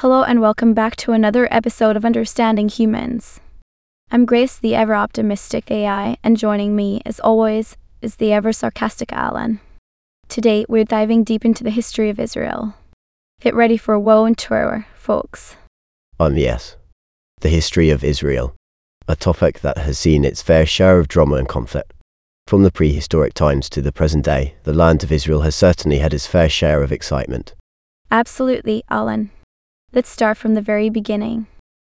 Hello and welcome back to another episode of Understanding Humans. I'm Grace, the ever optimistic AI, and joining me, as always, is the ever sarcastic Alan. Today, we're diving deep into the history of Israel. Get ready for a woe and tour, folks. Um, yes. The history of Israel. A topic that has seen its fair share of drama and conflict. From the prehistoric times to the present day, the land of Israel has certainly had its fair share of excitement. Absolutely, Alan. Let's start from the very beginning.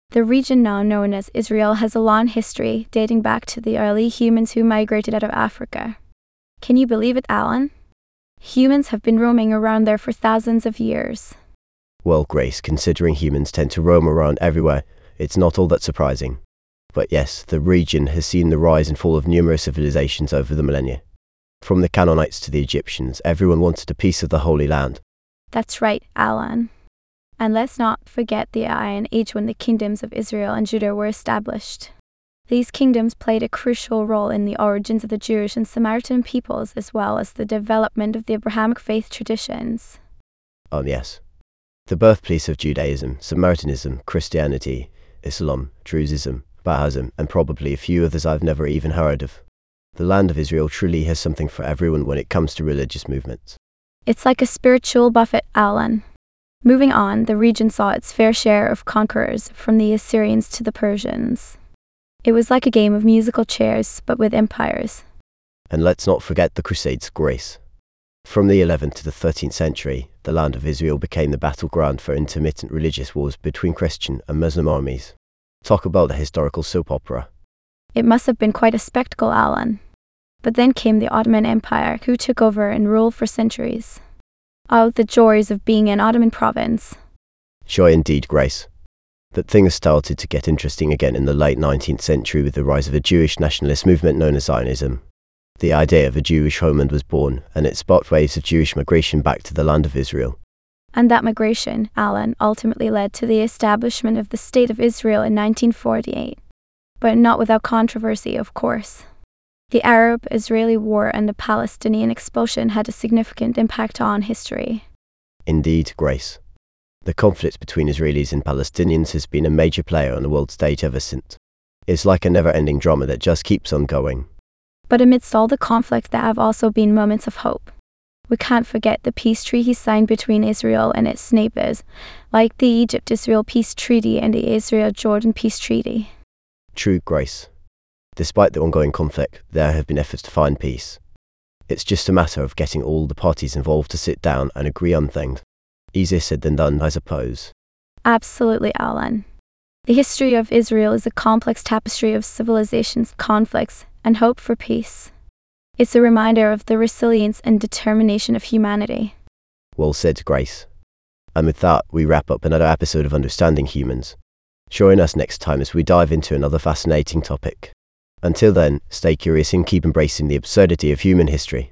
The region now known as Israel has a long history dating back to the early humans who migrated out of Africa. Can you believe it, Alan? Humans have been roaming around there for thousands of years. Well, Grace, considering humans tend to roam around everywhere, it's not all that surprising. But yes, the region has seen the rise and fall of numerous civilizations over the millennia. From the Canaanites to the Egyptians, everyone wanted a piece of the Holy Land. That's right, Alan. And let's not forget the Iron Age when the kingdoms of Israel and Judah were established. These kingdoms played a crucial role in the origins of the Jewish and Samaritan peoples as well as the development of the Abrahamic faith traditions. Um, yes. The birthplace of Judaism, Samaritanism, Christianity, Islam, Druzeism, Bahaism, and probably a few others I've never even heard of. The land of Israel truly has something for everyone when it comes to religious movements. It's like a spiritual buffet, Alan. Moving on, the region saw its fair share of conquerors, from the Assyrians to the Persians. It was like a game of musical chairs, but with empires. And let's not forget the Crusades' grace. From the 11th to the 13th century, the land of Israel became the battleground for intermittent religious wars between Christian and Muslim armies. Talk about a historical soap opera. It must have been quite a spectacle, Alan. But then came the Ottoman Empire, who took over and ruled for centuries. Oh, the joys of being an Ottoman province. Joy indeed, Grace. But things started to get interesting again in the late 19th century with the rise of a Jewish nationalist movement known as Zionism. The idea of a Jewish homeland was born, and it sparked waves of Jewish migration back to the land of Israel. And that migration, Alan, ultimately led to the establishment of the State of Israel in 1948. But not without controversy, of course. The Arab Israeli War and the Palestinian expulsion had a significant impact on history. Indeed, Grace. The conflict between Israelis and Palestinians has been a major player on the world stage ever since. It's like a never ending drama that just keeps on going. But amidst all the conflict, there have also been moments of hope. We can't forget the peace treaty signed between Israel and its neighbors, like the Egypt Israel Peace Treaty and the Israel Jordan Peace Treaty. True, Grace. Despite the ongoing conflict, there have been efforts to find peace. It's just a matter of getting all the parties involved to sit down and agree on things. Easier said than done, I suppose. Absolutely, Alan. The history of Israel is a complex tapestry of civilizations, conflicts, and hope for peace. It's a reminder of the resilience and determination of humanity. Well said, Grace. And with that, we wrap up another episode of Understanding Humans. Join us next time as we dive into another fascinating topic. Until then, stay curious and keep embracing the absurdity of human history.